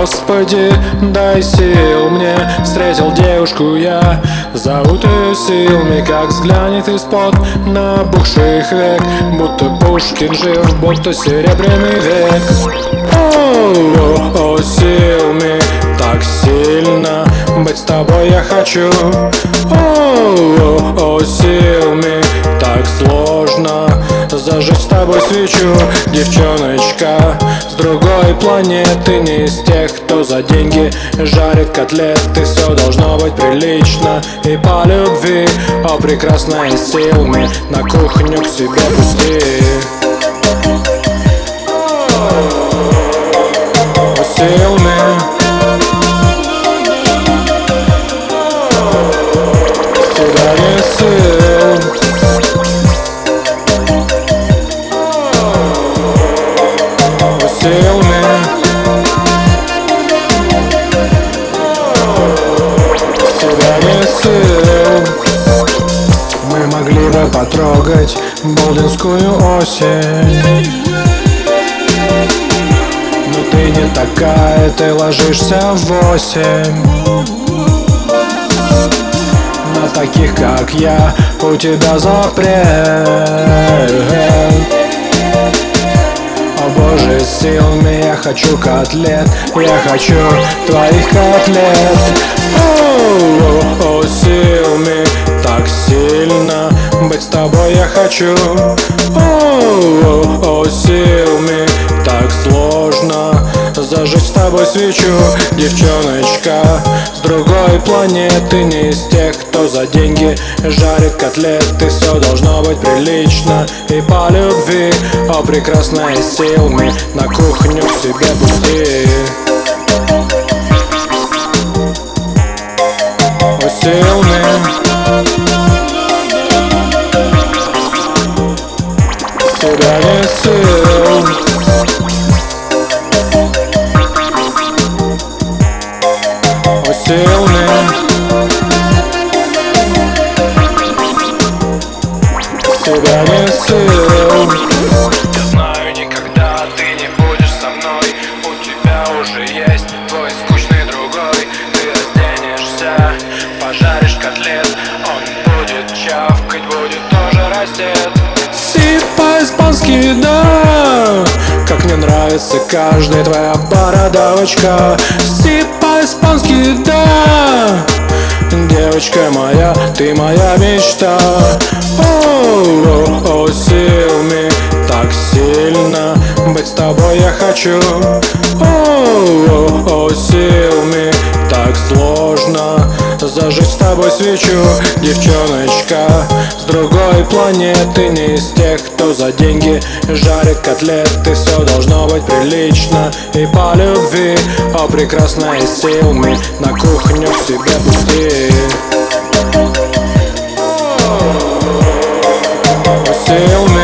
Господи, дай сил мне. Встретил девушку я. Зовут ее силами Как взглянет из-под набухших век. Будто Пушкин жив, будто серебряный век. О, о, силами так сильно. Быть с тобой я хочу. О, о, силами так сложно Зажечь с тобой свечу Девчоночка. С другой планеты Не из тех, кто за деньги жарит котлеты. Все должно быть прилично и по любви О, прекрасная силами на кухню к себе пусти. Силами Мы могли бы потрогать Болдинскую осень. Но ты не такая, ты ложишься в восемь На таких, как я, у тебя запрет. Боже, силами я хочу котлет. Я хочу твоих котлет хочу. О, о, силами так сложно Зажечь с тобой свечу Девчоночка. С другой планеты Не из тех, кто за деньги жарит котлеты. Все должно быть прилично и по любви. О, прекрасная силами на кухню в себе пусти. Сильный Тебя не сил Сильный Тебя не сил нравится каждая твоя бородавочка по-испански, да. Девочка моя, ты моя мечта. О, о, силами так сильно Быть с тобой я хочу. О, о, силами так сложно Зажечь с тобой свечу. Девчоночка другой планеты Не из тех, кто за деньги жарит котлеты. Все должно быть прилично и по любви. О, прекрасные силы на кухню к себе пусти. Силами